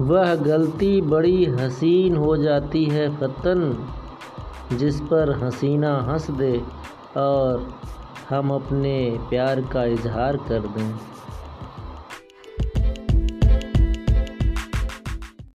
वह गलती बड़ी हसीन हो जाती है फ़तन जिस पर हसीना हंस दे और हम अपने प्यार का इज़हार कर दें।